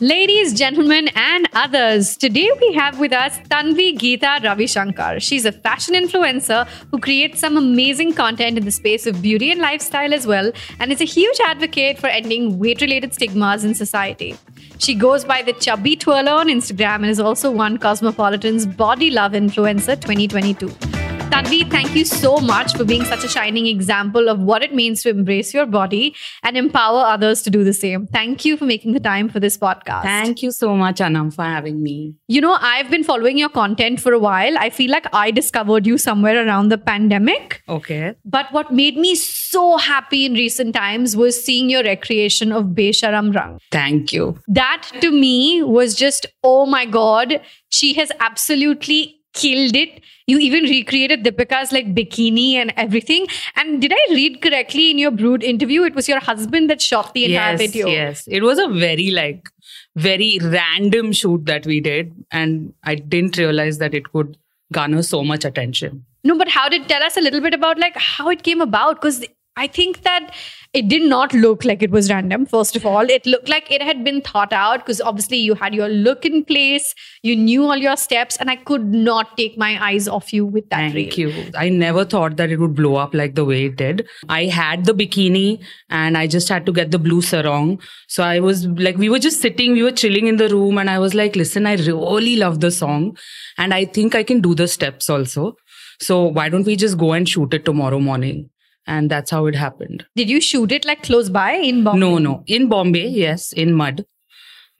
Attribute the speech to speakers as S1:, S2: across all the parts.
S1: Ladies, gentlemen, and others, today we have with us Tanvi Geetha Ravishankar. She's a fashion influencer who creates some amazing content in the space of beauty and lifestyle as well, and is a huge advocate for ending weight related stigmas in society. She goes by the Chubby Twirler on Instagram and is also one Cosmopolitan's Body Love Influencer 2022. Tanvi, thank you so much for being such a shining example of what it means to embrace your body and empower others to do the same. Thank you for making the time for this podcast.
S2: Thank you so much, Aanam, for having me.
S1: You know, I've been following your content for a while. I feel like I discovered you somewhere around the pandemic.
S2: Okay.
S1: But what made me so happy in recent times was seeing your recreation of Besharam Rang.
S2: Thank you.
S1: That to me was just, oh my God, she has absolutely killed it. You even recreated Deepika's like bikini and everything. And did I read correctly in your Brut interview? It was your husband that shot the entire
S2: yes,
S1: video.
S2: yes. It was a very like very random shoot that we did, and I didn't realize that it could garner so much attention.
S1: No, but how did tell us a little bit about like how it came about? Because I think that it did not look like it was random. First of all, it looked like it had been thought out because obviously you had your look in place, you knew all your steps, and I could not take my eyes off you with that.
S2: Thank
S1: reel.
S2: you. I never thought that it would blow up like the way it did. I had the bikini and I just had to get the blue sarong. So I was like, we were just sitting, we were chilling in the room, and I was like, listen, I really love the song, and I think I can do the steps also. So why don't we just go and shoot it tomorrow morning? And that's how it happened.
S1: Did you shoot it like close by in Bombay?
S2: No, no. In Bombay, yes, in Madh.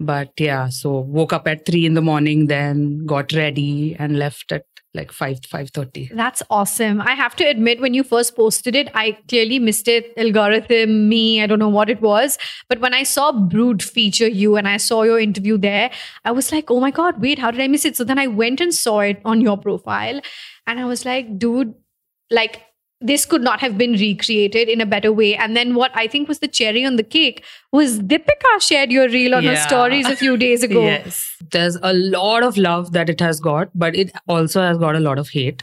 S2: But yeah, so woke up at three in the morning, then got ready and left at like five five thirty.
S1: That's awesome. I have to admit, when you first posted it, I clearly missed it. Algorithm, me, I don't know what it was. But when I saw Brut feature you and I saw your interview there, I was like, oh my God, wait, how did I miss it? So then I went and saw it on your profile and I was like, dude, like, this could not have been recreated in a better way. And then what I think was the cherry on the cake was Deepika shared your reel on her stories a few days ago.
S2: Yes. There's a lot of love that it has got, but it also has got a lot of hate.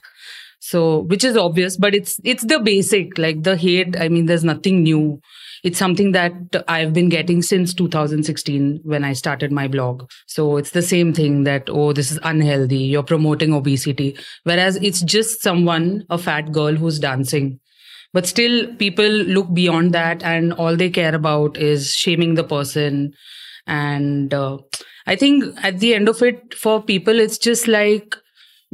S2: So, which is obvious, but it's it's the basic. Like the hate, I mean, there's nothing new. It's something that I've been getting since 2016 when I started my blog. So it's the same thing that, oh, this is unhealthy. You're promoting obesity. Whereas it's just someone, a fat girl who's dancing. But still, people look beyond that and all they care about is shaming the person. And uh, I think at the end of it, for people, it's just like,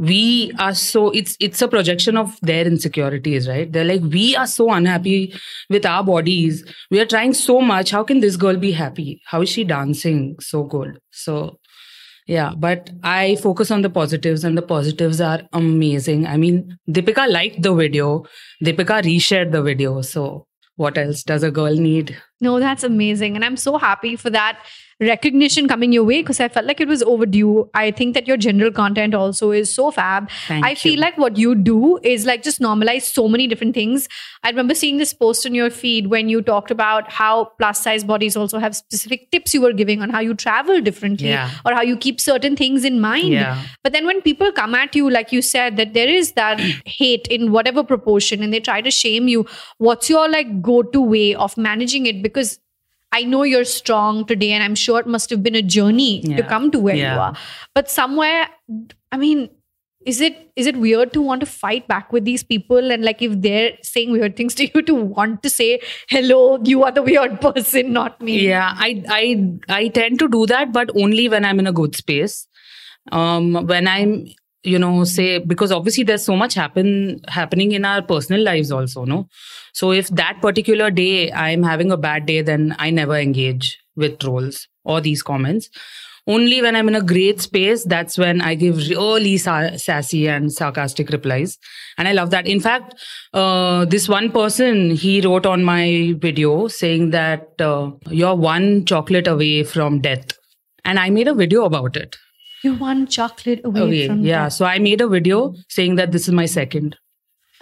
S2: we are so it's it's a projection of their insecurities right? They're like we are so unhappy with our bodies. We are trying so much. How can this girl be happy? How is she dancing? So good. So yeah but i focus on the positives and the positives are amazing. I mean deepika liked the video. Deepika reshared the video. So what else does a girl need
S1: No, that's amazing. And I'm so happy for that recognition coming your way because I felt like it was overdue. I think that your general content also is so fab.
S2: Thank
S1: I feel like what you do is like just normalize so many different things. I remember seeing this post on your feed when you talked about how plus size bodies also have specific tips you were giving on how you travel differently
S2: Yeah.
S1: or how you keep certain things in mind.
S2: Yeah.
S1: But then when people come at you, like you said, that there is that hate in whatever proportion and they try to shame you, what's your like go to way of managing it? Because I know you're strong today, and I'm sure it must have been a journey to come to where you are. But somewhere, I mean, is it is it weird to want to fight back with these people and like if they're saying weird things to you to want to say hello you are the weird person not me
S2: Yeah, I I I tend to do that, but only when I'm in a good space. Um, when I'm, you know, say because obviously there's so much happen happening in our personal lives also, no. So if that particular day I'm having a bad day, then I never engage with trolls or these comments. Only when I'm in a great space, that's when I give really sa- sassy and sarcastic replies. And I love that. In fact, uh, this one person, he wrote on my video saying that uh, you're one chocolate away from death. And I made a video about it.
S1: You're one chocolate away
S2: Away.
S1: from
S2: yeah.
S1: death.
S2: So I made a video saying that this is my second.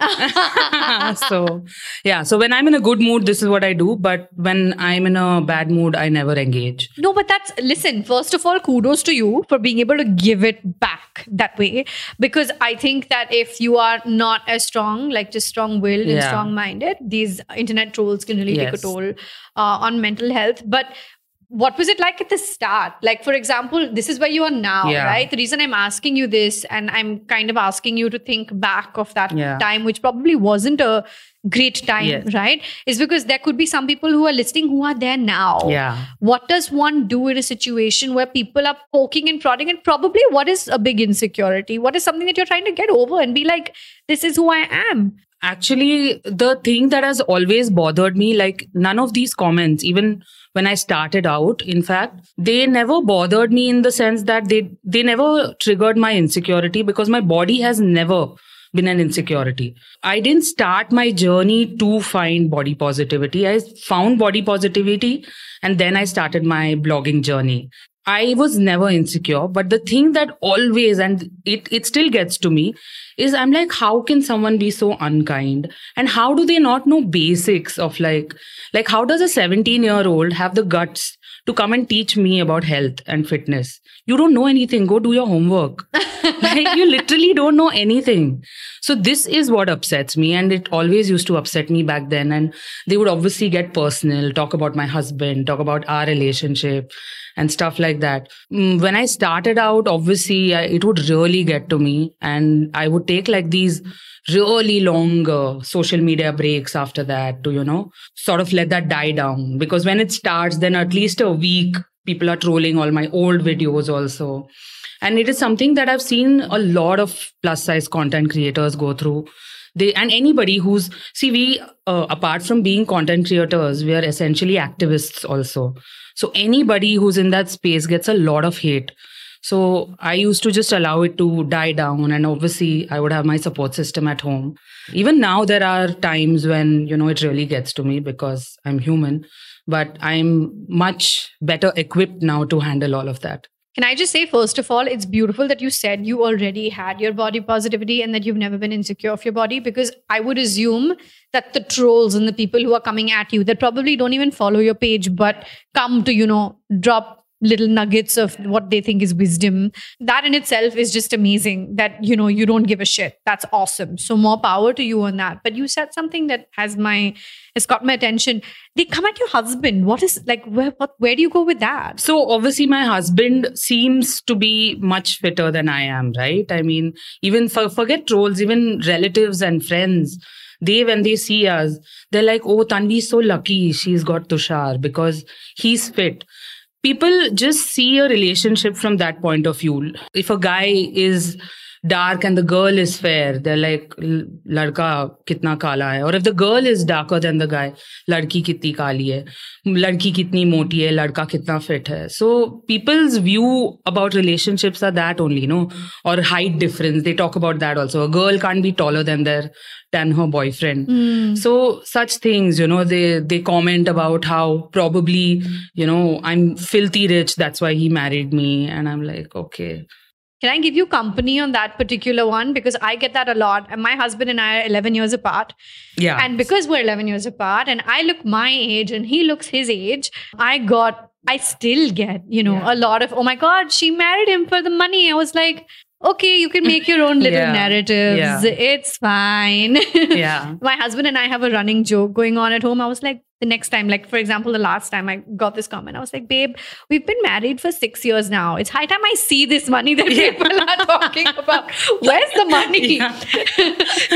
S2: so yeah so when i'm in a good mood this is what i do but when i'm in a bad mood i never engage
S1: No, but that's listen, first of all, kudos to you for being able to give it back that way. Because I think that if you are not as strong, like just strong willed and strong minded, these internet trolls can really take a toll uh, on mental health. But what was it like at the start? Like, for example, this is where you are now,
S2: Yeah.
S1: right? The reason I'm asking you this, and I'm kind of asking you to think back of that
S2: Yeah.
S1: time, which probably wasn't a great time,
S2: Yes.
S1: right? Is because there could be some people who are listening who are there now.
S2: Yeah.
S1: What does one do in a situation where people are poking and prodding? And probably what is a big insecurity? What is something that you're trying to get over and be like, this is who I am?
S2: Actually, the thing that has always bothered me, like none of these comments, even when I started out, in fact, they never bothered me in the sense that they they never triggered my insecurity because my body has never been an insecurity. I didn't start my journey to find body positivity. I found body positivity and then I started my blogging journey. I was never insecure, but the thing that always and it it still gets to me is I'm like, how can someone be so unkind? And how do they not know basics of like like how does a 17 year old have the guts to come and teach me about health and fitness? You don't know anything. Go do your homework. like you literally don't know anything. So this is what upsets me. And it always used to upset me back then. And they would obviously get personal, talk about my husband, talk about our relationship and stuff like that. Mm, When I started out, obviously it would really get to me. And I would take like these really long uh, social media breaks after that to, you know, sort of let that die down. Because when it starts, then at least a week, people are trolling all my old videos also. And it is something that I've seen a lot of plus size content creators go through. They and anybody who's see we uh, apart from being content creators, we are essentially activists also. So anybody who's in that space gets a lot of hate. So I used to just allow it to die down, and obviously I would have my support system at home. Even now, there are times when you know it really gets to me because I'm human, but I'm much better equipped now to handle all of that.
S1: Can I just say, first of all, it's beautiful that you said you already had your body positivity and that you've never been insecure of your body because I would assume that the trolls and the people who are coming at you that probably don't even follow your page but come to, you know, drop little nuggets of what they think is wisdom. That in itself is just amazing that you know you don't give a shit. That's awesome. So more power to you on that. But you said something that has my has got my attention. They come at your husband. What is like where what where do you go with that?
S2: So obviously my husband seems to be much fitter than I am, right? I mean, even for, forget trolls, even relatives and friends, they when they see us, they're like, "Oh, Tanvi's so lucky. She's got Tushar because he's fit." People just see a relationship from that point of view. If a guy is dark and the girl is fair, they're like ladka kitna kala hai. Or if the girl is darker than the guy, ladki kitni kali hai, ladki kitni moti hai, ladka kitna fit hai. So people's view about relationships are that only, you know, or height difference. They talk about that also. A girl can't be taller than their than her boyfriend. Mm. So such things, you know, they they comment about how probably, you know, I'm filthy rich, that's why he married me. And I'm like, okay.
S1: Can I give you company on that particular one? Because I get that a lot. And my husband and I are 11 years apart.
S2: yeah
S1: And because we're 11 years apart and I look my age and he looks his age, I got, I still get, you know,
S2: Yeah.
S1: a lot of, oh my God, she married him for the money. I was like, okay, you can make your own little
S2: Yeah.
S1: narratives.
S2: Yeah.
S1: It's fine.
S2: yeah
S1: my husband and I have a running joke going on at home. I was like, the next time, like for example, the last time I got this comment, I was like, babe, we've been married for six years now. It's high time I see this money that
S2: Yeah.
S1: people are talking about. Where's the money?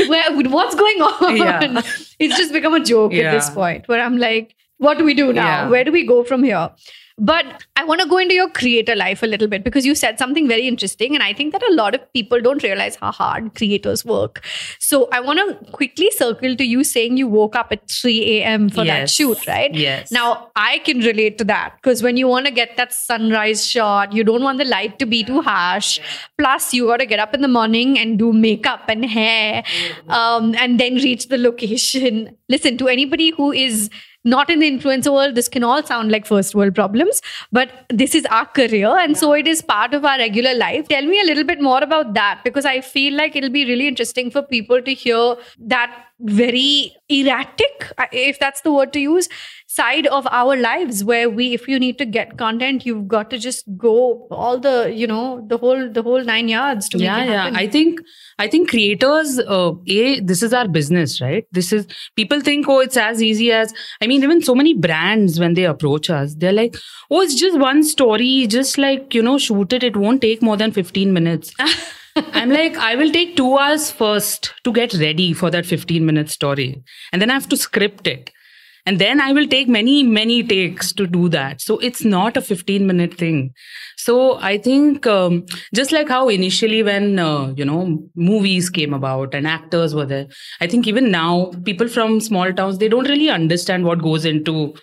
S1: Where, what's going on? It's just become a joke at this point where I'm like, what do we do now? Where do we go from here? But I want to go into your creator life a little bit because you said something very interesting. And I think that a lot of people don't realize how hard creators work. So I want to quickly circle to you saying you woke up at 3 a.m. for that shoot, right?
S2: Yes.
S1: Now I can relate to that because when you want to get that sunrise shot, you don't want the light to be too harsh. Plus, you got to get up in the morning and do makeup and hair um, and then reach the location. Listen, to anybody who is not in the influencer world, this can all sound like first world problems, but this is our career. And so it is part of our regular life. Tell me a little bit more about that because I feel like it'll be really interesting for people to hear that very erratic, if that's the word to use, side of our lives where we if you need to get content you've got to just go all the you know the whole the whole nine yards to
S2: yeah
S1: make it
S2: yeah i think i think creators uh, a this is our business right? This is people think oh it's as easy as i mean even so many brands when they approach us they're like oh it's just one story just like you know shoot it it won't take more than 15 minutes. I'm like i will take 2 hours first to get ready for that 15 minute story. And then i have to script it and then i will take many many takes to do that. So it's not a 15 minute thing. So i think um, just like how initially when uh, you know movies came about and actors were there i think even now people from small towns they don't really understand what goes into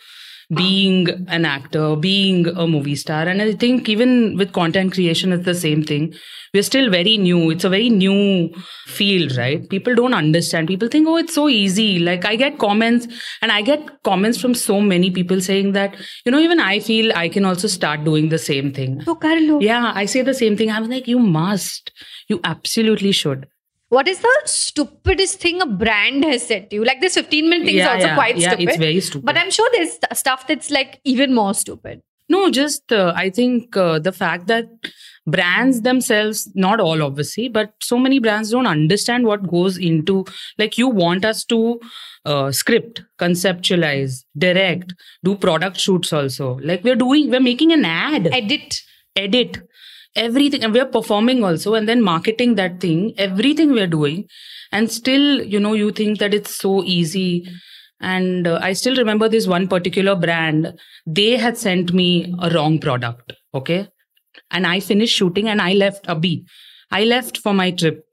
S2: being an actor, being a movie star. And I think even with content creation, it's the same thing. We're still very new. It's a very new field, right? People don't understand. People think, oh, it's so easy. Like I get comments and I get comments from so many people saying that, you know, even I feel I can also start doing the same thing.
S1: So kar lo.
S2: Yeah, I say the same thing. I'm like, you must. You absolutely should.
S1: What is the stupidest thing a brand has said to you? Like this 15 minute thing
S2: yeah,
S1: is also
S2: yeah,
S1: quite
S2: yeah,
S1: stupid.
S2: it's very stupid.
S1: But I'm sure there's st- stuff that's like even more stupid.
S2: No, just uh, I think uh, the fact that brands themselves, not all obviously, but so many brands don't understand what goes into. Like you want us to uh, script, conceptualize, direct, do product shoots also. Like we're doing, we're making an ad,
S1: Edit.
S2: edit everything, and we're performing also, and then marketing that thing. Everything we're doing, and still, you know, you think that it's so easy. And uh, I still remember this one particular brand. They had sent me a wrong product. Okay. And I finished shooting and I left a Abhi. I left for my trip.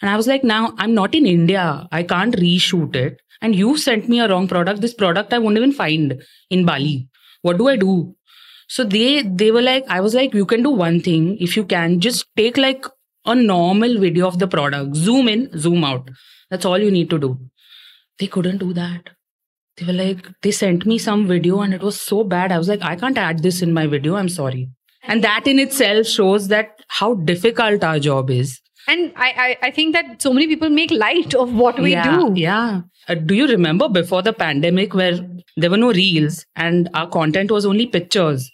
S2: And I was like, now I'm not in India. I can't reshoot it. And you sent me a wrong product. This product I won't even find in Bali. What do I do? So they they were like, I was like, you can do one thing. If you can, just take like a normal video of the product. Zoom in, zoom out. That's all you need to do. They couldn't do that they were like they sent me some video and it was so bad i was like i can't add this in my video i'm sorry and that in itself shows that how difficult our job is
S1: And I, I, I think that so many people make light of what we
S2: yeah,
S1: do.
S2: yeah. Uh, do you remember before the pandemic where there were no reels and our content was only pictures?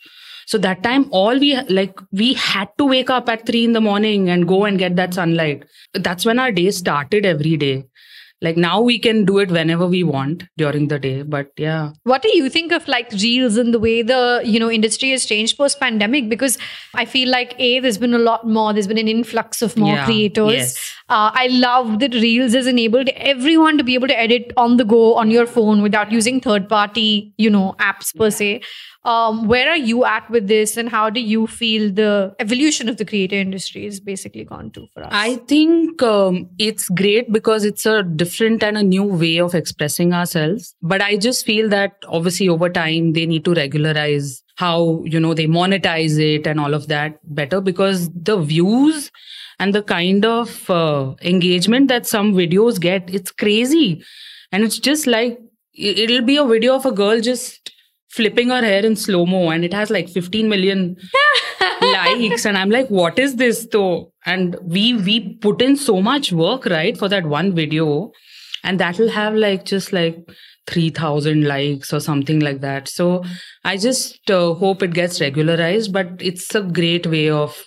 S2: So that time all we like we had to wake up at 3 in the morning and go and get that sunlight. That's when our day started every day like now we can do it whenever we want during the day but yeah
S1: What do you think of like reels and the way the you know industry has changed post pandemic? Because I feel like a there's been a lot more. There's been an influx of more
S2: Yeah,
S1: creators.
S2: yes.
S1: Uh, I love that reels has enabled everyone to be able to edit on the go on your phone without using third party you know apps per se. Um, where are you at with this, and how do you feel the evolution of the creator industry is basically gone to for us?
S2: I think um, it's great because it's a different and a new way of expressing ourselves. But I just feel that obviously over time they need to regularize how you know they monetize it and all of that better because the views and the kind of uh, engagement that some videos get it's crazy and it's just like it- it'll be a video of a girl just flipping her hair in slow mo and it has like 15 million likes and i'm like what is this though? And we we put in so much work right for that one video and that will have like just like 3000 likes or something like that. So i just uh, hope it gets regularized but it's a great way of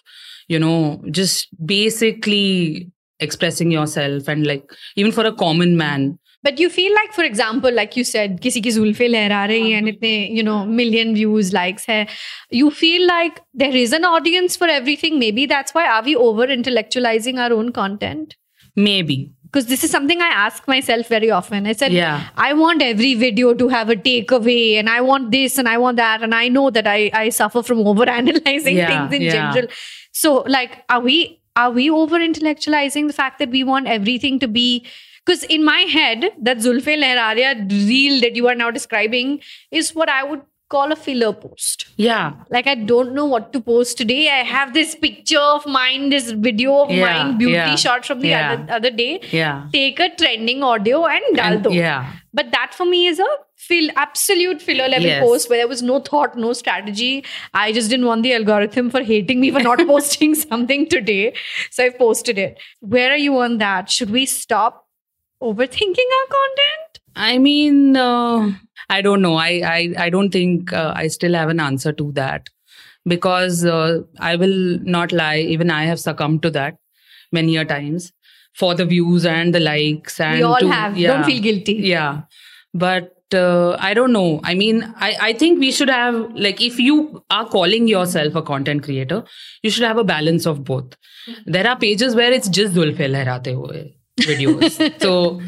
S2: you know just basically expressing yourself and like even for a common man
S1: But you feel like, for example, like you said, किसी की जुल्फे लहरा रही हैं and इतने you know million views, likes है. You feel like there is an audience for everything. Maybe that's why are we over intellectualizing our own content?
S2: maybe
S1: Because this is something I ask myself very often. I said,
S2: Yeah.
S1: I want every video to have a takeaway, and I want this and I want that, and I know that I I suffer from over analyzing
S2: Yeah,
S1: things in
S2: yeah.
S1: general. So, like, are we are we over intellectualizing the fact that we want everything to be because in my head that zulfe lehraria reel that you are now describing is what i would call a filler post
S2: yeah
S1: like i don't know what to post today i have this picture of mine this video of
S2: Yeah,
S1: mine beauty
S2: yeah,
S1: shot from the
S2: yeah.
S1: other, other day
S2: yeah
S1: take a trending audio and dal do
S2: yeah
S1: but that for me is a fill absolute filler level
S2: Yes.
S1: post where there was no thought, no strategy. I just didn't want the algorithm for hating me for not posting something today. So I posted it. Where are you on that? Should we stop overthinking our content?
S2: I mean, uh, I don't know. I I, I don't think uh, I still have an answer to that because uh, I will not lie. Even I have succumbed to that many a times for the views and the likes. And
S1: we all
S2: to-
S1: have.
S2: yeah.
S1: Don't feel guilty.
S2: Yeah. But uh, I don't know. I mean, I, I think we should have, like, if you are calling yourself a content creator, you should have a balance of both. There are pages where it's just Zulfil lehrate hue videos. so,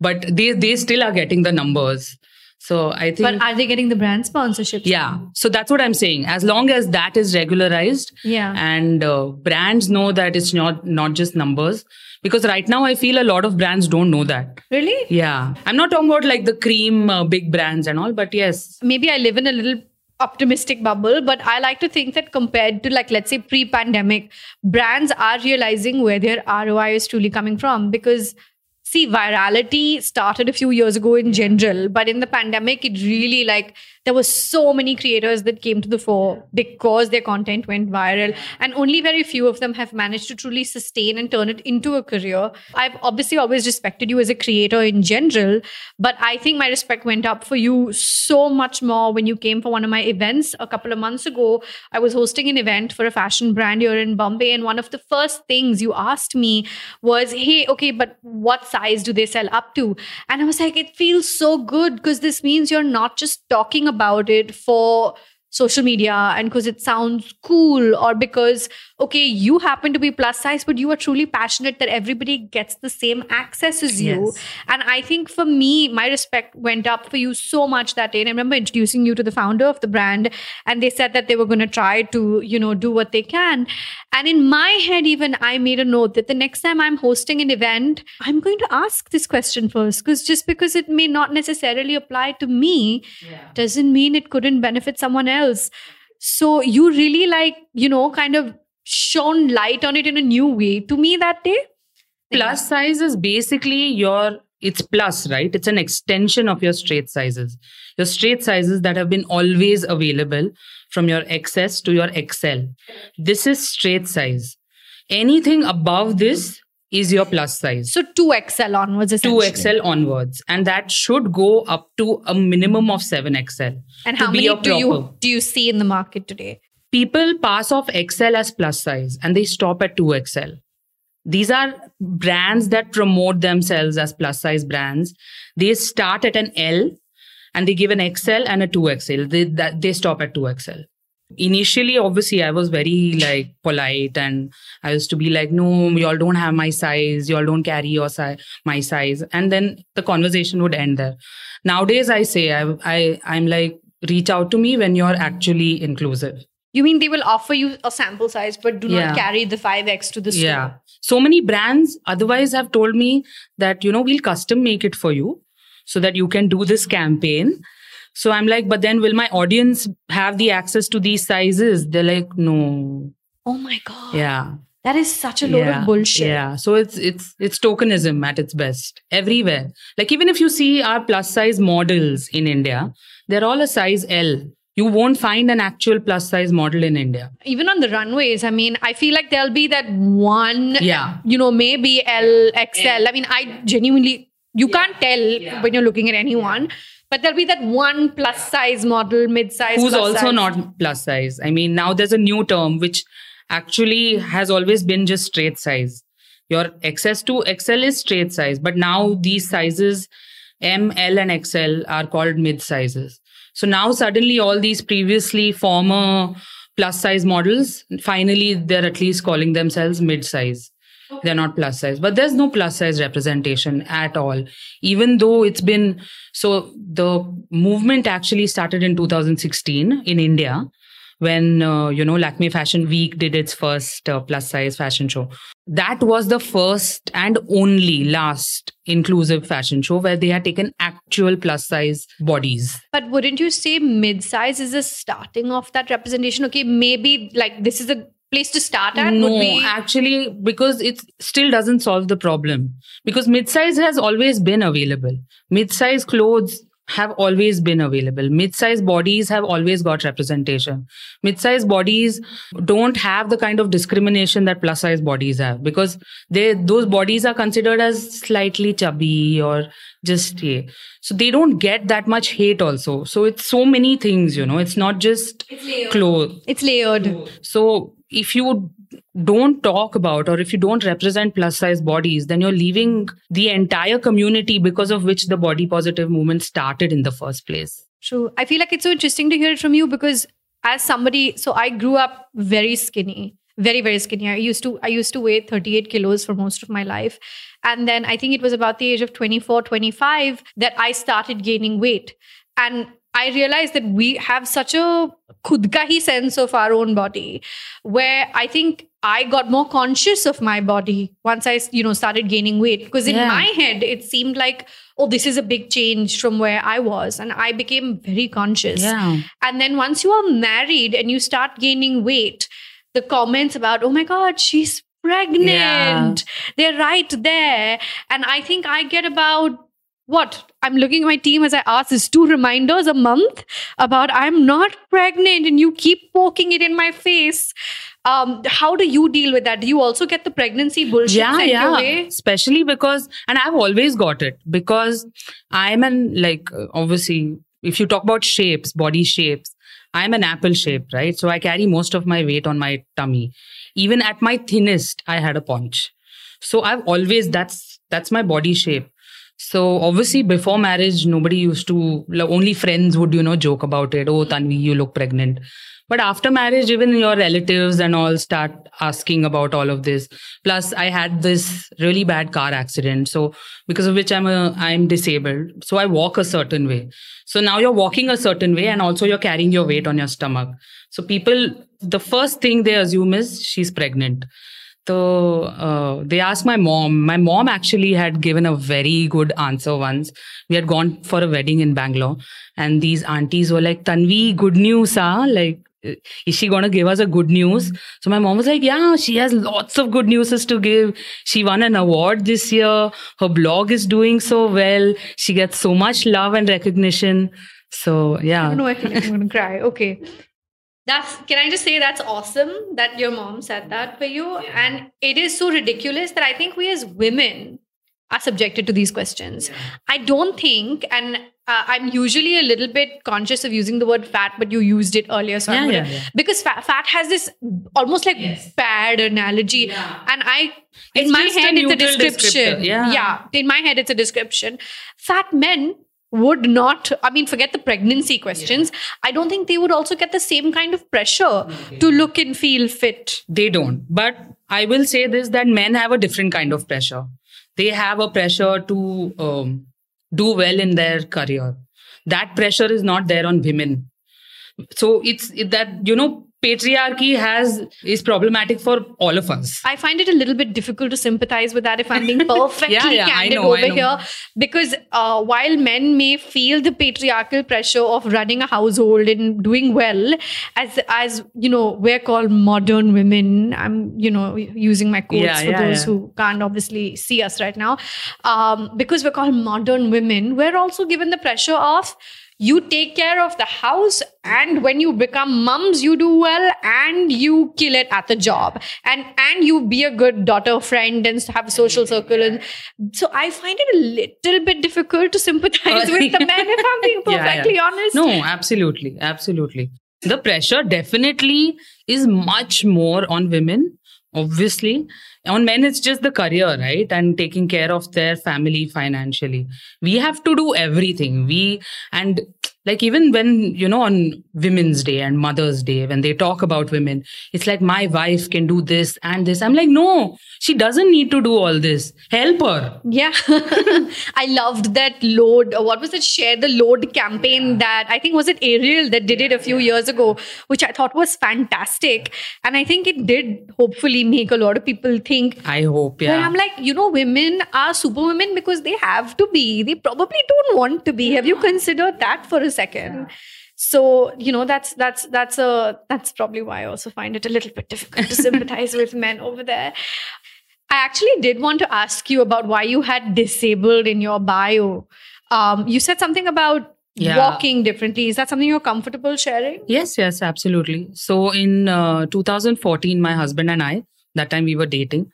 S2: but they, they still are getting the numbers. So I think.
S1: But are they getting the brand sponsorships?
S2: yeah. So that's what I'm saying. As long as that is regularized
S1: Yeah.
S2: and uh, brands know that it's not not just numbers because right now I feel a lot of brands don't know that.
S1: Really?
S2: Yeah. I'm not talking about like the cream uh, big brands and all, but yes.
S1: maybe I live in a little optimistic bubble, but I like to think that compared to like let's say pre-pandemic, brands are realizing where their ROI is truly coming from. Because see virality started a few years ago in general, but in the pandemic it really like there were so many creators that came to the fore because their content went viral and only very few of them have managed to truly sustain and turn it into a career. I've obviously always respected you as a creator in general, but I think my respect went up for you so much more when you came for one of my events a couple of months ago. I was hosting an event for a fashion brand here in Bombay, and one of the first things you asked me was, Hey, okay, but what size do they sell up to? And I was like, It feels so good because this means you're not just talking about it for social media and because it sounds cool or because okay you happen to be plus size but you are truly passionate that everybody gets the same access as you
S2: Yes.
S1: and i think for me my respect went up for you so much that day and i remember introducing you to the founder of the brand and they said that they were going to try to you know do what they can and in my head even i made a note that the next time i'm hosting an event i'm going to ask this question first because just because it may not necessarily apply to me doesn't mean it couldn't benefit someone else. So you really like, you know, kind of shone light on it in a new way to me that day.
S2: Plus size is basically your it's plus, right? It's an extension of your straight sizes. Your straight sizes that have been always available from your XS to your XL. This is straight size. Anything above this is your plus size.
S1: So 2XL onwards, essentially.
S2: 2XL onwards. And that should go up to a minimum of 7XL.
S1: And how many do you do you see in the market today?
S2: People pass off XL as plus size and they stop at 2XL. These are brands that promote themselves as plus size brands. They start at an L and they give an XL and a 2XL. They, that, they stop at 2XL. Initially, obviously, I was very like polite and I used to be like, no, y'all don't have my size. Y'all don't carry your si- my size. And then the conversation would end there. Nowadays, I say, I, I, I'm like, reach out to me when you're actually inclusive.
S1: You mean they will offer you a sample size, but do
S2: Yeah.
S1: not carry the 5x to the store?
S2: Yeah. So many brands otherwise have told me that, you know, we'll custom make it for you so that you can do this campaign. So I'm like, but then will my audience have the access to these sizes? They're like, no.
S1: Oh my god.
S2: Yeah.
S1: That is such a load
S2: yeah.
S1: of bullshit.
S2: Yeah. So it's it's it's tokenism at its best everywhere. Like even if you see our plus size models in India, they're all a size L. You won't find an actual plus size model in India.
S1: Even on the runways, I mean, I feel like there'll be that one
S2: Yeah.
S1: you know, maybe L, XL. I mean, I genuinely, you can't tell when you're looking at anyone, but there'll be that one plus size model, mid size.
S2: who's also not plus size. I mean, now there's a new term which actually has always been just straight size. Your XS to XL is straight size, but now these sizes M, L, and XL are called mid sizes. So now suddenly all these previously former plus size models, finally they're at least calling themselves mid size. They're not plus size, but there's no plus size representation at all. Even though it's been so, the movement actually started in 2016 in India when uh, you know Lakme Fashion Week did its first uh, plus size fashion show. That was the first and only last inclusive fashion show where they had taken actual plus size bodies.
S1: But wouldn't you say mid size is a starting of that representation? Okay, maybe like this is a place to start at.
S2: no,
S1: would be,
S2: actually, because it still doesn't solve the problem. Because mid-size has always been available. Mid-size clothes have always been available. Mid-sized bodies have always got representation. Mid-sized bodies don't have the kind of discrimination that plus-sized bodies have because they those bodies are considered as slightly chubby or just yeah. So they don't get that much hate also. So it's so many things, you know. It's not just clothes.
S1: It's layered.
S2: So if you don't talk about or if you don't represent plus size bodies, then you're leaving the entire community because of which the body positive movement started in the first place.
S1: True. I feel like it's so interesting to hear it from you because as somebody, so I grew up very skinny, very, very skinny. I used to, I used to weigh 38 kilos for most of my life. And then I think it was about the age of 24, 25 that I started gaining weight. And I realized that we have such a khudka sense of our own body where I think I got more conscious of my body once I, you know, started gaining weight. Because in
S2: Yeah.
S1: my head, it seemed like, oh, this is a big change from where I was. And I became very conscious.
S2: Yeah.
S1: And then once you are married and you start gaining weight, the comments about, oh my God, she's pregnant. Yeah. They're right there. And I think I get about what? I'm looking at my team as I ask is two reminders a month about I'm not pregnant and you keep poking it in my face. Um, how do you deal with that? Do you also get the pregnancy bullshit
S2: yeah yeah especially because and i've always got it because i'm an like obviously if you talk about shapes body shapes i'm an apple shape right so i carry most of my weight on my tummy even at my thinnest i had a paunch so i've always that's that's my body shape so obviously before marriage nobody used to only friends would you know joke about it. Oh tanvi you look pregnant. But after marriage even your relatives and all start asking about all of this. Plus i had this really bad car accident so because of which i'm a i'm disabled. So i walk a certain way. So now you're walking a certain way and also you're carrying your weight on your stomach. So people the first thing they assume is she's pregnant so uh, they asked my mom. My mom actually had given a very good answer once. We had gone for a wedding in Bangalore, and these aunties were like, "Tanvi, good news, huh? Like, uh, is she gonna give us a good news?" So my mom was like, "Yeah, she has lots of good newses to give. She won an award this year. Her blog is doing so well. She gets so much love and recognition." So yeah.
S1: I don't know. I I'm to cry. Okay. That's, can I just say that's awesome that your mom said that for you? And it is so ridiculous that I think we as women are subjected to these questions. I don't think, and uh, I'm usually a little bit conscious of using the word fat, but you used it earlier. So I'm
S2: Yeah,
S1: gonna,
S2: yeah, yeah.
S1: because fat, fat has this almost like bad analogy. And I, in my
S2: just a
S1: head, it's a description.
S2: Yeah.
S1: yeah. In my head, it's a description. Fat men would not, I mean, forget the pregnancy questions. I don't think they would also get the same kind of pressure to look and feel fit.
S2: They don't. But I will say this that men have a different kind of pressure. They have a pressure to um, do well in their career. That pressure is not there on women. So it's it, that, you know, patriarchy has is problematic for all of us.
S1: I find it a little bit difficult to sympathize with that if I'm being perfectly
S2: Yeah, yeah,
S1: candid
S2: know,
S1: over here. Because uh, while men may feel the patriarchal pressure of running a household and doing well, as as you know, we're called modern women. I'm you know using my quotes
S2: Yeah,
S1: for those who can't obviously see us right now. Um, because we're called modern women, we're also given the pressure of you take care of the house and when you become mums you do well and you kill it at the job and and you be a good daughter friend and have a social circle and so i find it a little bit difficult to sympathize with the men if i'm being
S2: Yeah, yeah.
S1: perfectly honest
S2: No, absolutely. Absolutely. The pressure definitely is much more on women, obviously. On men, it's just the career, right? And taking care of their family financially. We have to do everything. We, and like even when, you know, on Women's Day and Mother's Day, when they talk about women, it's like, my wife can do this and this. I'm like, no, she doesn't need to do all this. Help her.
S1: Yeah. I loved that load. What was it? Share the load campaign that I think was it Ariel that did it a few years ago, which I thought was fantastic. And I think it did hopefully make a lot of people think.
S2: I hope, yeah.
S1: I'm like, you know, women are superwomen because they have to be. They probably don't want to be. Have you considered that for a second? So you know that's that's that's a that's probably why I also find it a little bit difficult to sympathize with men over there. I actually did want to ask you about why you had disabled in your bio. Um, you said something about
S2: Yeah.
S1: walking differently. Is that something you're comfortable sharing?
S2: Yes, yes, absolutely. So in uh, 2014, my husband and I, that time we were dating,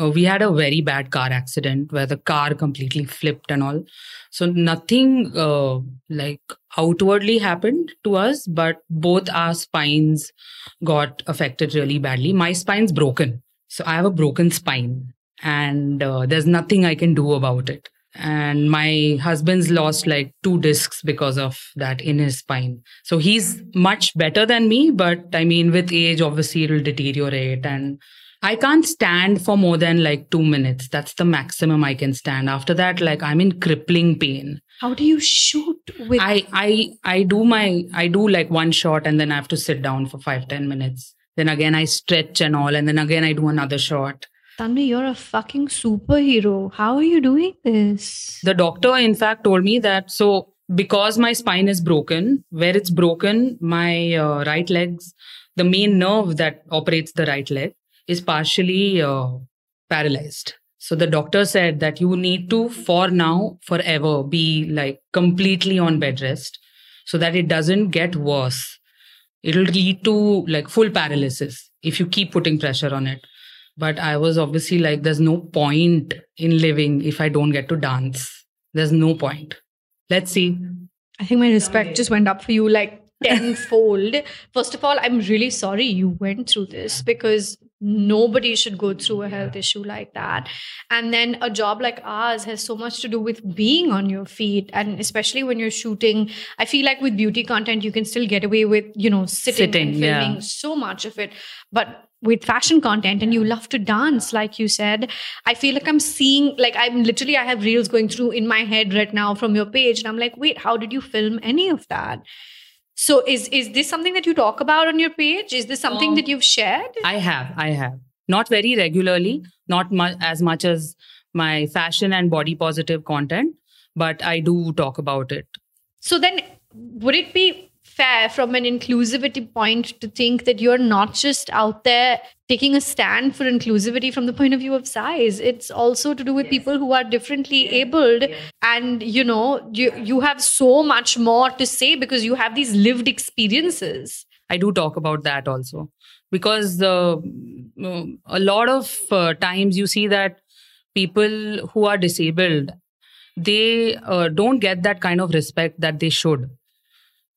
S2: uh, we had a very bad car accident where the car completely flipped and all. So nothing uh, like outwardly happened to us, but both our spines got affected really badly. My spine's broken. So I have a broken spine and uh, there's nothing I can do about it and my husband's lost like two discs because of that in his spine so he's much better than me but i mean with age obviously it'll deteriorate and i can't stand for more than like 2 minutes. That's the maximum i can stand. After that like i'm in crippling pain.
S1: How do you shoot with
S2: i i i do my i do like one shot and then i have to sit down for five ten minutes. Then again i stretch and all and then again i do another shot.
S1: Tanvi, you're a fucking superhero. How are you doing this?
S2: The doctor, in fact, told me that so because my spine is broken, where it's broken, my uh, right legs, the main nerve that operates the right leg, is partially uh, paralyzed. So the doctor said that you need to, for now, forever, be like completely on bed rest so that it doesn't get worse. It'll lead to like full paralysis if you keep putting pressure on it. But I was obviously like, there's no point in living if I don't get to dance. There's no point. Let's see.
S1: I think my respect just went up for you like tenfold. First of all, I'm really sorry you went through this because nobody should go through a health issue like that. And then a job like ours has so much to do with being on your feet. And especially when you're shooting, I feel like with beauty content, you can still get away with, you know, sitting,
S2: Sitting,
S1: and filming
S2: yeah.
S1: so much of it. But with fashion content and you love to dance like you said i feel like i'm seeing like i'm literally i have reels going through in my head right now from your page and i'm like wait how did you film any of that so is is this something that you talk about on your page is this something
S2: Um,
S1: that you've shared
S2: I have, I have. Not very regularly, not mu- as much as my fashion and body positive content, but I do talk about it.
S1: so then would it be fair from an inclusivity point to think that you're not just out there taking a stand for inclusivity from the point of view of size. It's also to do with people who are differently abled and you know you you have so much more to say because you have these lived experiences.
S2: I do talk about that also because uh, a lot of uh, times you see that people who are disabled they uh, don't get that kind of respect that they should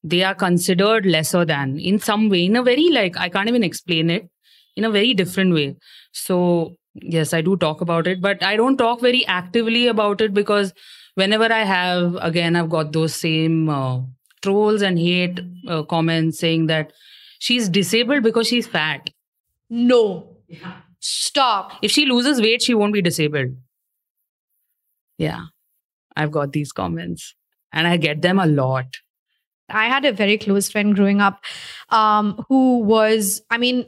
S2: they are considered lesser than. In some way in a very like i can't even explain it in a very different way. So yes i do talk about it but i don't talk very actively about it because whenever i have again i've got those same uh, trolls and hate uh, comments saying that she's disabled because she's fat.
S1: No. Stop.
S2: If she loses weight she won't be disabled. Yeah. I've got these comments and i get them a lot
S1: I had a very close friend growing up um, who was, I mean,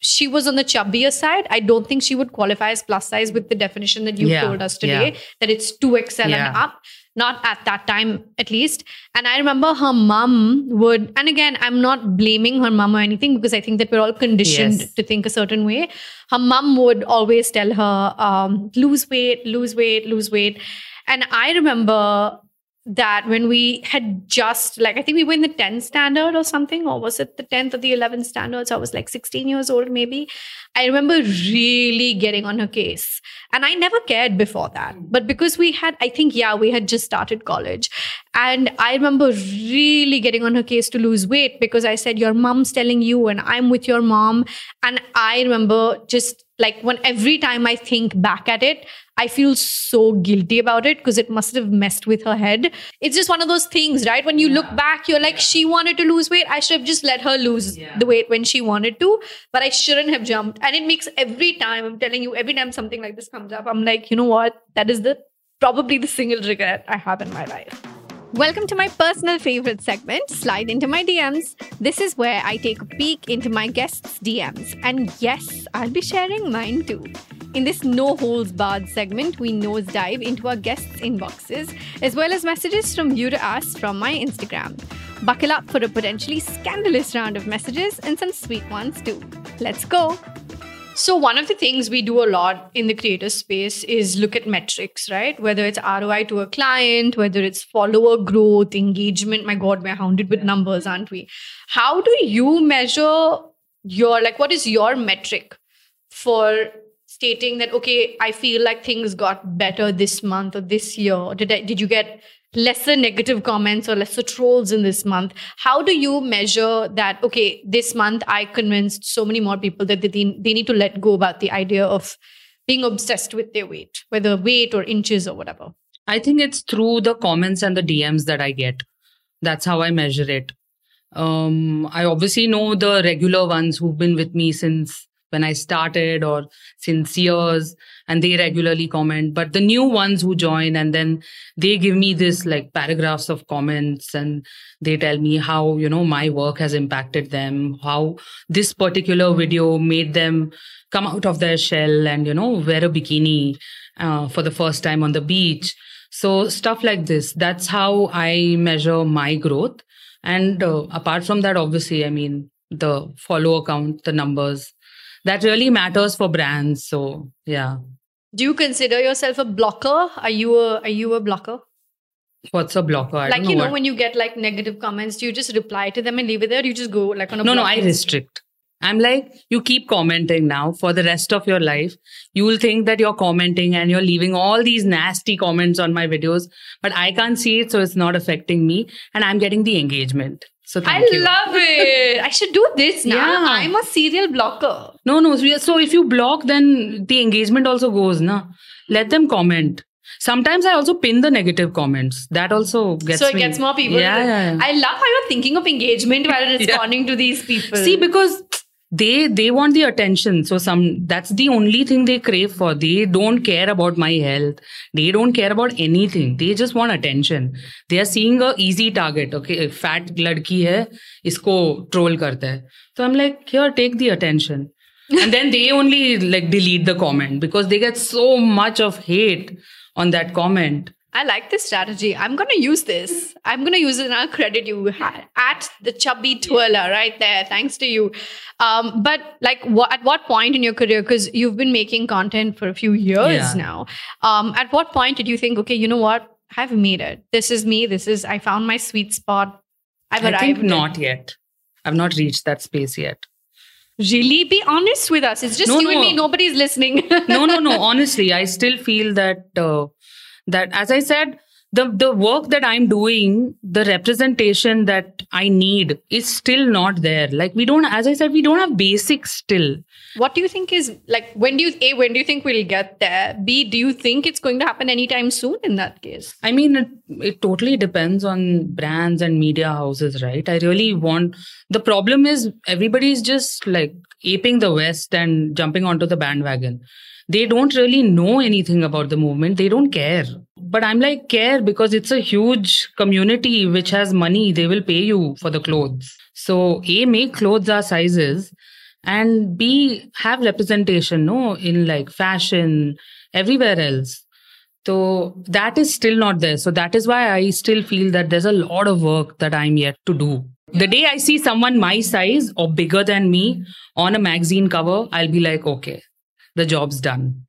S1: she was on the chubbier side. I don't think she would qualify as plus size with the definition that you
S2: Yeah,
S1: told us today,
S2: yeah.
S1: that it's 2XL
S2: Yeah.
S1: and up. Not at that time, at least. And I remember her mum would, and again, I'm not blaming her mum or anything because I think that we're all conditioned
S2: Yes.
S1: to think a certain way. Her mum would always tell her, um, lose weight, lose weight, lose weight. And I remember that when we had just like I think we were in the 10th standard or something, or was it the 10th or the 11th standard? So I was like 16 years old, maybe. I remember really getting on her case. And I never cared before that. Mm. But because we had, I think, yeah, we had just started college. And I remember really getting on her case to lose weight because I said, Your mom's telling you, and I'm with your mom. And I remember just like when every time I think back at it, I feel so guilty about it because it must have messed with her head. It's just one of those things, right? When you look back, you're like, she wanted to lose weight. I should have just let her lose
S2: Yeah.
S1: the weight when she wanted to, but I shouldn't have jumped. And it makes every time, I'm telling you, every time something like this comes up, I'm like, you know what? That is the probably the single regret I have in my life. Welcome to my personal favorite segment, Slide into My DMs. This is where I take a peek into my guests' DMs. And yes, I'll be sharing mine too. In this no holds barred segment, we nosedive into our guests' inboxes, as well as messages from you to us from my Instagram. Buckle up for a potentially scandalous round of messages and some sweet ones too. Let's go. So, one of the things we do a lot in the creator space is look at metrics, right? Whether it's ROI to a client, whether it's follower growth, engagement. My God, we're hounded with numbers, aren't we? How do you measure your, like, what is your metric for stating that, okay, I feel like things got better this month or this year? Did, I, did you get lesser negative comments or lesser trolls in this month how do you measure that okay this month i convinced so many more people that they, they need to let go about the idea of being obsessed with their weight whether weight or inches or whatever?
S2: I think it's through the comments and the dms that i get. That's how i measure it. Um, i obviously know the regular ones who've been with me since when I started or since years and they regularly comment. But the new ones who join and then they give me this like paragraphs of comments and they tell me how, you know, my work has impacted them, how this particular video made them come out of their shell and, you know, wear a bikini uh, for the first time on the beach. So stuff like this, that's how I measure my growth. And uh, apart from that, obviously, I mean, the follow account, the numbers, that really matters for brands. So yeah.
S1: Do you consider yourself a blocker? Are you a are you a blocker?
S2: What's a blocker? I
S1: like
S2: know
S1: you know
S2: what.
S1: when you get like negative comments, do you just reply to them and leave it there? you just go like on a
S2: no no I restrict. I'm like, you keep commenting now for the rest of your life. You will think that you're commenting and you're leaving all these nasty comments on my videos, but I can't see it, so it's not affecting me, and I'm getting the engagement. So
S1: I
S2: you.
S1: love it. I should do this now.
S2: Yeah.
S1: I'm a serial blocker.
S2: No, no. So so if you block, then the engagement also goes, na. Let them comment. Sometimes I also pin the negative comments. That also gets
S1: so it
S2: me.
S1: gets more people.
S2: Yeah, yeah, yeah.
S1: I love how you're thinking of engagement while responding to these people.
S2: See, because they they want the attention. So some that's the only thing they crave for. They don't care about my health. They don't care about anything. They just want attention. They are seeing a easy target. Okay, fat ladki hai, isko troll karta hai. So I'm like, here, take the attention. and then they only like delete the comment because they get so much of hate on that comment.
S1: I like this strategy. I'm going to use this. I'm going to use it and I'll credit you at the chubby twirler right there. Thanks to you. Um, but like, what, at what point in your career, because you've been making content for a few years
S2: Yeah.
S1: now, um, at what point did you think, okay, you know what? I've made it. This is me. This is, I found my sweet spot. I've
S2: I
S1: arrived.
S2: think not yet. I've not reached that space yet.
S1: Really? Be honest with us. It's just
S2: No,
S1: you and me. Nobody's listening.
S2: no no no honestly i still feel that uh, that as i said the the work that i'm doing the representation that i need is still not there like we don't as i said we don't have basics still
S1: What do you think is like when do you A, when do you think we'll get there? B, do you think it's going to happen anytime soon in that case?
S2: i mean it, it totally depends on brands and media houses right i really want the problem is everybody's just like aping the west and jumping onto the bandwagon they don't really know anything about the movement. They don't care. But i'm like care because it's a huge community which has money. They will pay you for the clothes. So a make clothes our sizes and b have representation no in like fashion everywhere else. So that is still not there. So that is why i still feel that there's a lot of work that i'm yet to do. The day i see someone my size or bigger than me on a magazine cover i'll be like okay the job's done.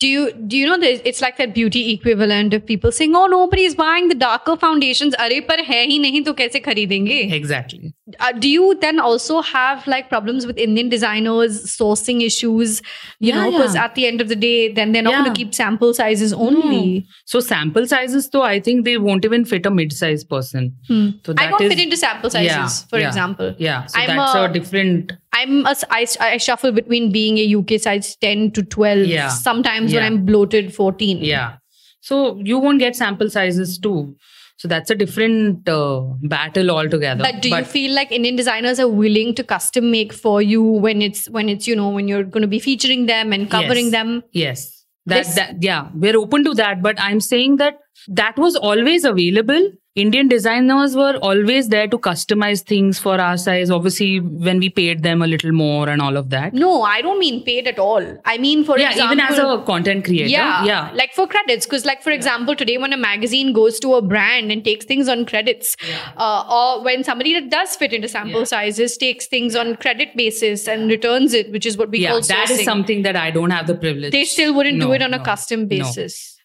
S1: Do you do you know that it's like that beauty equivalent of people saying, "Oh, nobody is buying the darker foundations." Arey par hai hi nahi, to kaise?
S2: Exactly.
S1: Uh, do you then also have like problems with Indian designers sourcing issues? You
S2: Yeah,
S1: know, because
S2: yeah.
S1: at the end of the day, then they're not going to keep sample sizes only.
S2: so sample sizes though i think they won't even fit a mid-sized person
S1: Hmm.
S2: so
S1: I don't
S2: is-
S1: fit into sample sizes,
S2: Yeah,
S1: for
S2: yeah,
S1: example.
S2: yeah so
S1: I'm
S2: that's a,
S1: a-
S2: different
S1: I'm a, I, I shuffle between being a UK size 10 to 12.
S2: Yeah.
S1: Sometimes when I'm bloated 14.
S2: yeah so you won't get sample sizes too so that's a different uh, battle altogether
S1: But do you feel like Indian designers are willing to custom make for you when it's when it's you know when you're going to be featuring them and covering
S2: Yes.
S1: them?
S2: Yes. That,
S1: This-
S2: that yeah, we're open to that, but I'm saying that that was always available, Indian designers were always there to customize things for our size. Obviously, when we paid them a little more and all of that.
S1: No, I don't mean paid at all. I mean, for
S2: yeah,
S1: example,
S2: even as a content creator.
S1: yeah,
S2: Yeah.
S1: like for credits. Because, like for example, today when a magazine goes to a brand and takes things on credits, uh, or when somebody that does fit into sample
S2: Yeah.
S1: sizes takes things on credit basis and returns it, which is what we
S2: yeah,
S1: call
S2: that is something that I don't have the privilege.
S1: they still wouldn't do it on a
S2: no,
S1: custom
S2: no.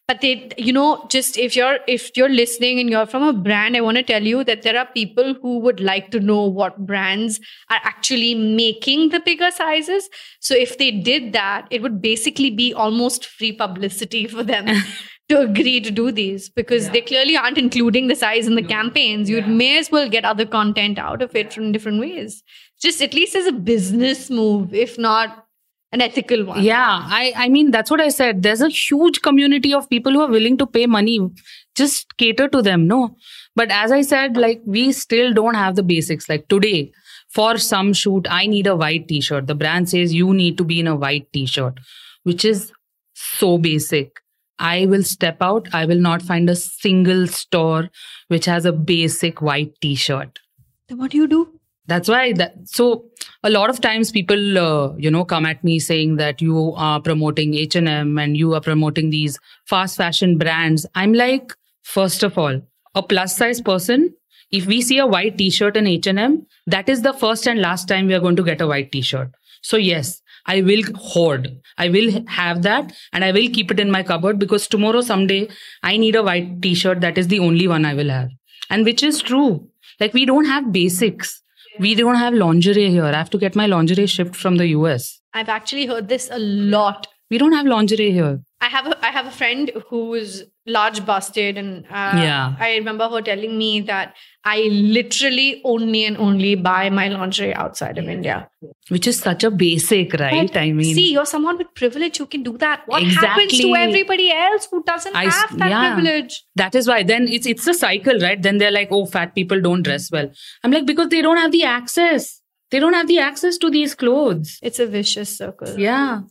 S1: But they you know just if you're if you're listening and you're from a brand i want to tell you that there are people who would like to know what brands are actually making the bigger sizes so if they did that it would basically be almost free publicity for them to agree to do these because
S2: Yeah.
S1: they clearly aren't including the size in the
S2: No.
S1: campaigns you
S2: Yeah.
S1: may as well get other content out of it from different ways just at least as a business move if not an ethical one
S2: Yeah, I, I mean, that's what I said. There's a huge community of people who are willing to pay money. Just cater to them, no? But as I said, like, we still don't have the basics. Like today, for some shoot, I need a white t shirt. The brand says you need to be in a white t shirt, which is so basic. I will step out. I will not find a single store which has a basic white t shirt
S1: then what do you do
S2: that's why that so a lot of times people uh, you know come at me saying that you are promoting h&m and you are promoting these fast fashion brands. I'm like first of all a plus size person if we see a white t-shirt in h&m that is the first and last time we are going to get a white t-shirt. So yes i will hoard. I will have that and i will keep it in my cupboard because tomorrow someday i need a white t-shirt. That is the only one i will have. And which is true. Like we don't have basics we don't have lingerie here. I have to get my lingerie shipped from the US.
S1: I've actually heard this a lot.
S2: We don't have lingerie here.
S1: I have a I have a friend who is large busted, and uh,
S2: Yeah.
S1: I remember her telling me that I literally only and only buy my lingerie outside of India.
S2: Which is such a basic, right?
S1: But
S2: I mean,
S1: see, you're someone with privilege who can do that. What happens to everybody else who doesn't
S2: I
S1: have that
S2: yeah.
S1: privilege?
S2: that is why then it's it's a cycle, right? Then they're like, oh, fat people don't dress well. I'm like, because they don't have the access. They don't have the access to these clothes.
S1: It's a vicious circle.
S2: Yeah.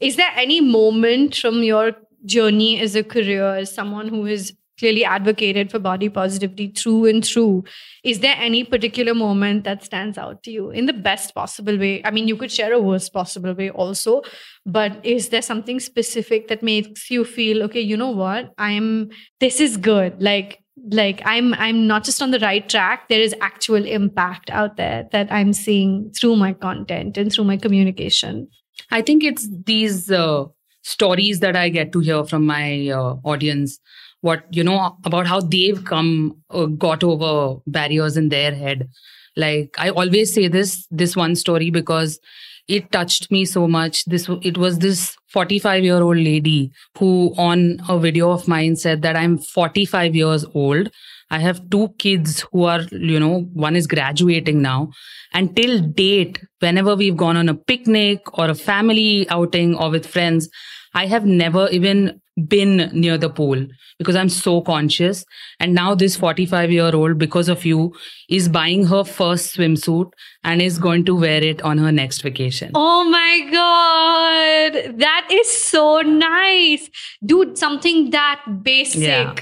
S1: Is there any moment from your journey as a career, someone who has clearly advocated for body positivity through and through, is there any particular moment that stands out to you in the best possible way? I mean, you could share a worst possible way also, but is there something specific that makes you feel, okay, you know what? I'm, this is good. Like, like i'm i'm not just on the right track there is actual impact out there that i'm seeing through my content and through my communication
S2: I think it's these uh, stories that I get to hear from my uh, audience. What you know about how they've come, uh, got over barriers in their head. Like I always say this this one story because it touched me so much. This it was this 45 year old lady who on a video of mine said that I'm 45 years old. I have two kids who are, you know, one is graduating now. And till date, whenever we've gone on a picnic or a family outing or with friends, I have never even been near the pool because I'm so conscious. And now this 45 year old, because of you, is buying her first swimsuit and is going to wear it on her next vacation.
S1: Oh my god, that is so nice, dude. Something that basic,
S2: Yeah.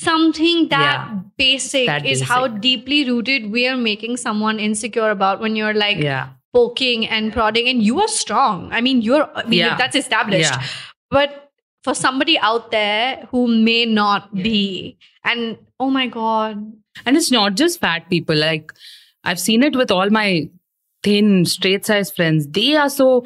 S1: Something that
S2: Yeah.
S1: basic
S2: That
S1: is how deeply rooted we are making someone insecure about when you're like
S2: yeah.
S1: poking and prodding, and you are strong. I mean, you're. I mean,
S2: Yeah.
S1: that's established. But for somebody out there who may not be, and oh my god,
S2: And it's not just fat people. Like I've seen it with all my thin, straight size friends. They are so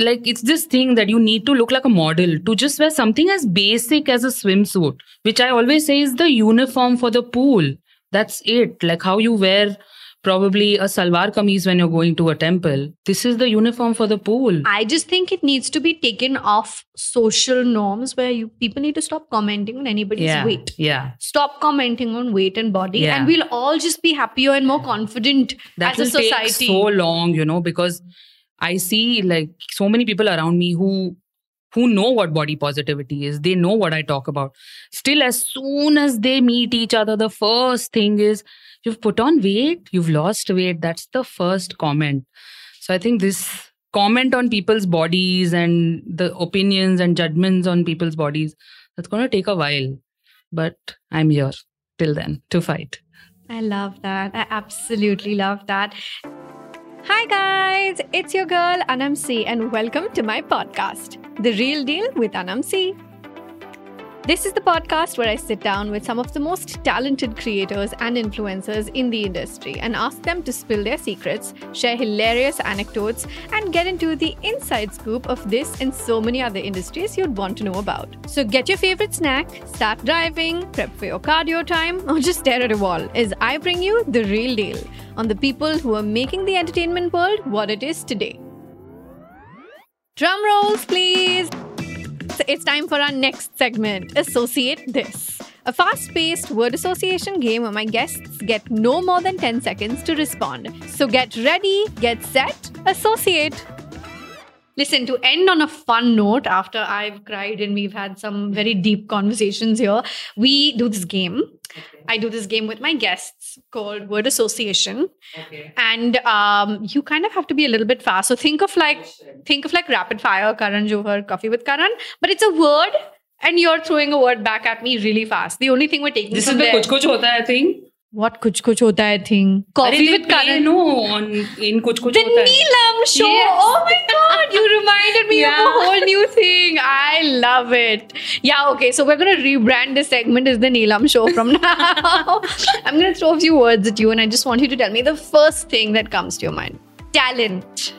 S2: like it's this thing that you need to look like a model to just wear something as basic as a swimsuit, which I always say is the uniform for the pool. That's it. Like how you wear probably a salwar kameez when you're going to a temple. This is the uniform for the pool.
S1: I just think it needs to be taken off social norms where you people need to stop commenting on anybody's
S2: yeah.
S1: weight.
S2: Yeah.
S1: Stop commenting on weight and body,
S2: Yeah.
S1: and we'll all just be happier and more confident
S2: that
S1: as a society.
S2: take so long you know because i see like so many people around me who who know what body positivity is they know what i talk about still as soon as they meet each other the first thing is you've put on weight you've lost weight that's the first comment so i think this comment on people's bodies and the opinions and judgments on people's bodies that's going to take a while but i'm here till then to fight.
S1: I love that. I absolutely love that. Hi, guys. It's your girl, Aanam C, and welcome to my podcast, The Reel Deal with Aanam C. This is the podcast where I sit down with some of the most talented creators and influencers in the industry and ask them to spill their secrets, share hilarious anecdotes, and get into the inside scoop of this and so many other industries you'd want to know about. So get your favorite snack, start driving, prep for your cardio time, or just stare at a wall as I bring you the real deal on the people who are making the entertainment world what it is today. Drum rolls, please. So it's time for our next segment Associate This. A fast paced word association game where my guests get no more than 10 seconds to respond. So get ready, get set, associate. Listen, to end on a fun note, after I've cried and we've had some very deep conversations here, we do this game. I do this game with my guests called Word Association.
S2: Okay.
S1: And um, you kind of have to be a little bit fast. So think of like think of like rapid fire Karan Johar coffee with Karan, but it's a word and you're throwing a word back at me really fast. The only thing we're taking
S2: This is the kuch kuch hota hai thing.
S1: what kuch kuch hota hai thing coffee with Karan.
S2: No, on in kuch kuch
S1: The
S2: hota hai.
S1: Neelam show.
S2: Yes.
S1: Oh my god, you reminded me of
S2: Yeah.
S1: a whole new thing. I love it. Yeah, okay. So we're gonna rebrand this segment as the Neelam show from now. I'm gonna throw a few words at you, and I just want you to tell me the first thing that comes to your mind. Talent,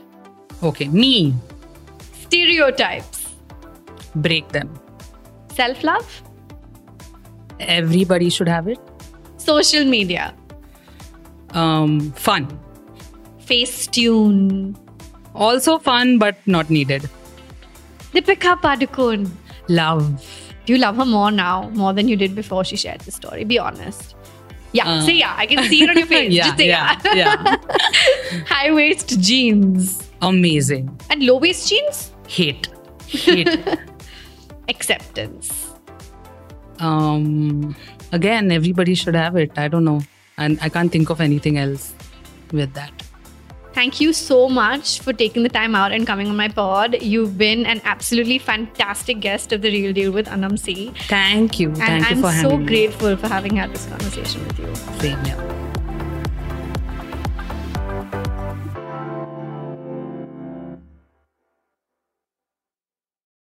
S2: Okay, me
S1: stereotypes,
S2: break them.
S1: self-love,
S2: Everybody should have it.
S1: social media,
S2: Um, fun.
S1: Facetune,
S2: Also fun, but not needed.
S1: Deepika Padukone.
S2: Love.
S1: Do you love her more now, more than you did before she shared the story? Be honest. Yeah,
S2: Uh,
S1: say yeah. I can see it on your face.
S2: yeah,
S1: Just say
S2: yeah,
S1: yeah. High waist jeans
S2: Amazing.
S1: and low waist jeans.
S2: Hate. Hate.
S1: Acceptance.
S2: um, again, everybody should have it. I don't know. And I can't think of anything else with that.
S1: Thank you so much for taking the time out and coming on my pod. You've been an absolutely fantastic guest of the Reel Deal with Aanam C.
S2: Thank you.
S1: And
S2: Thank
S1: I'm
S2: you for
S1: so
S2: having me.
S1: grateful for having had this conversation with you.
S2: Same here.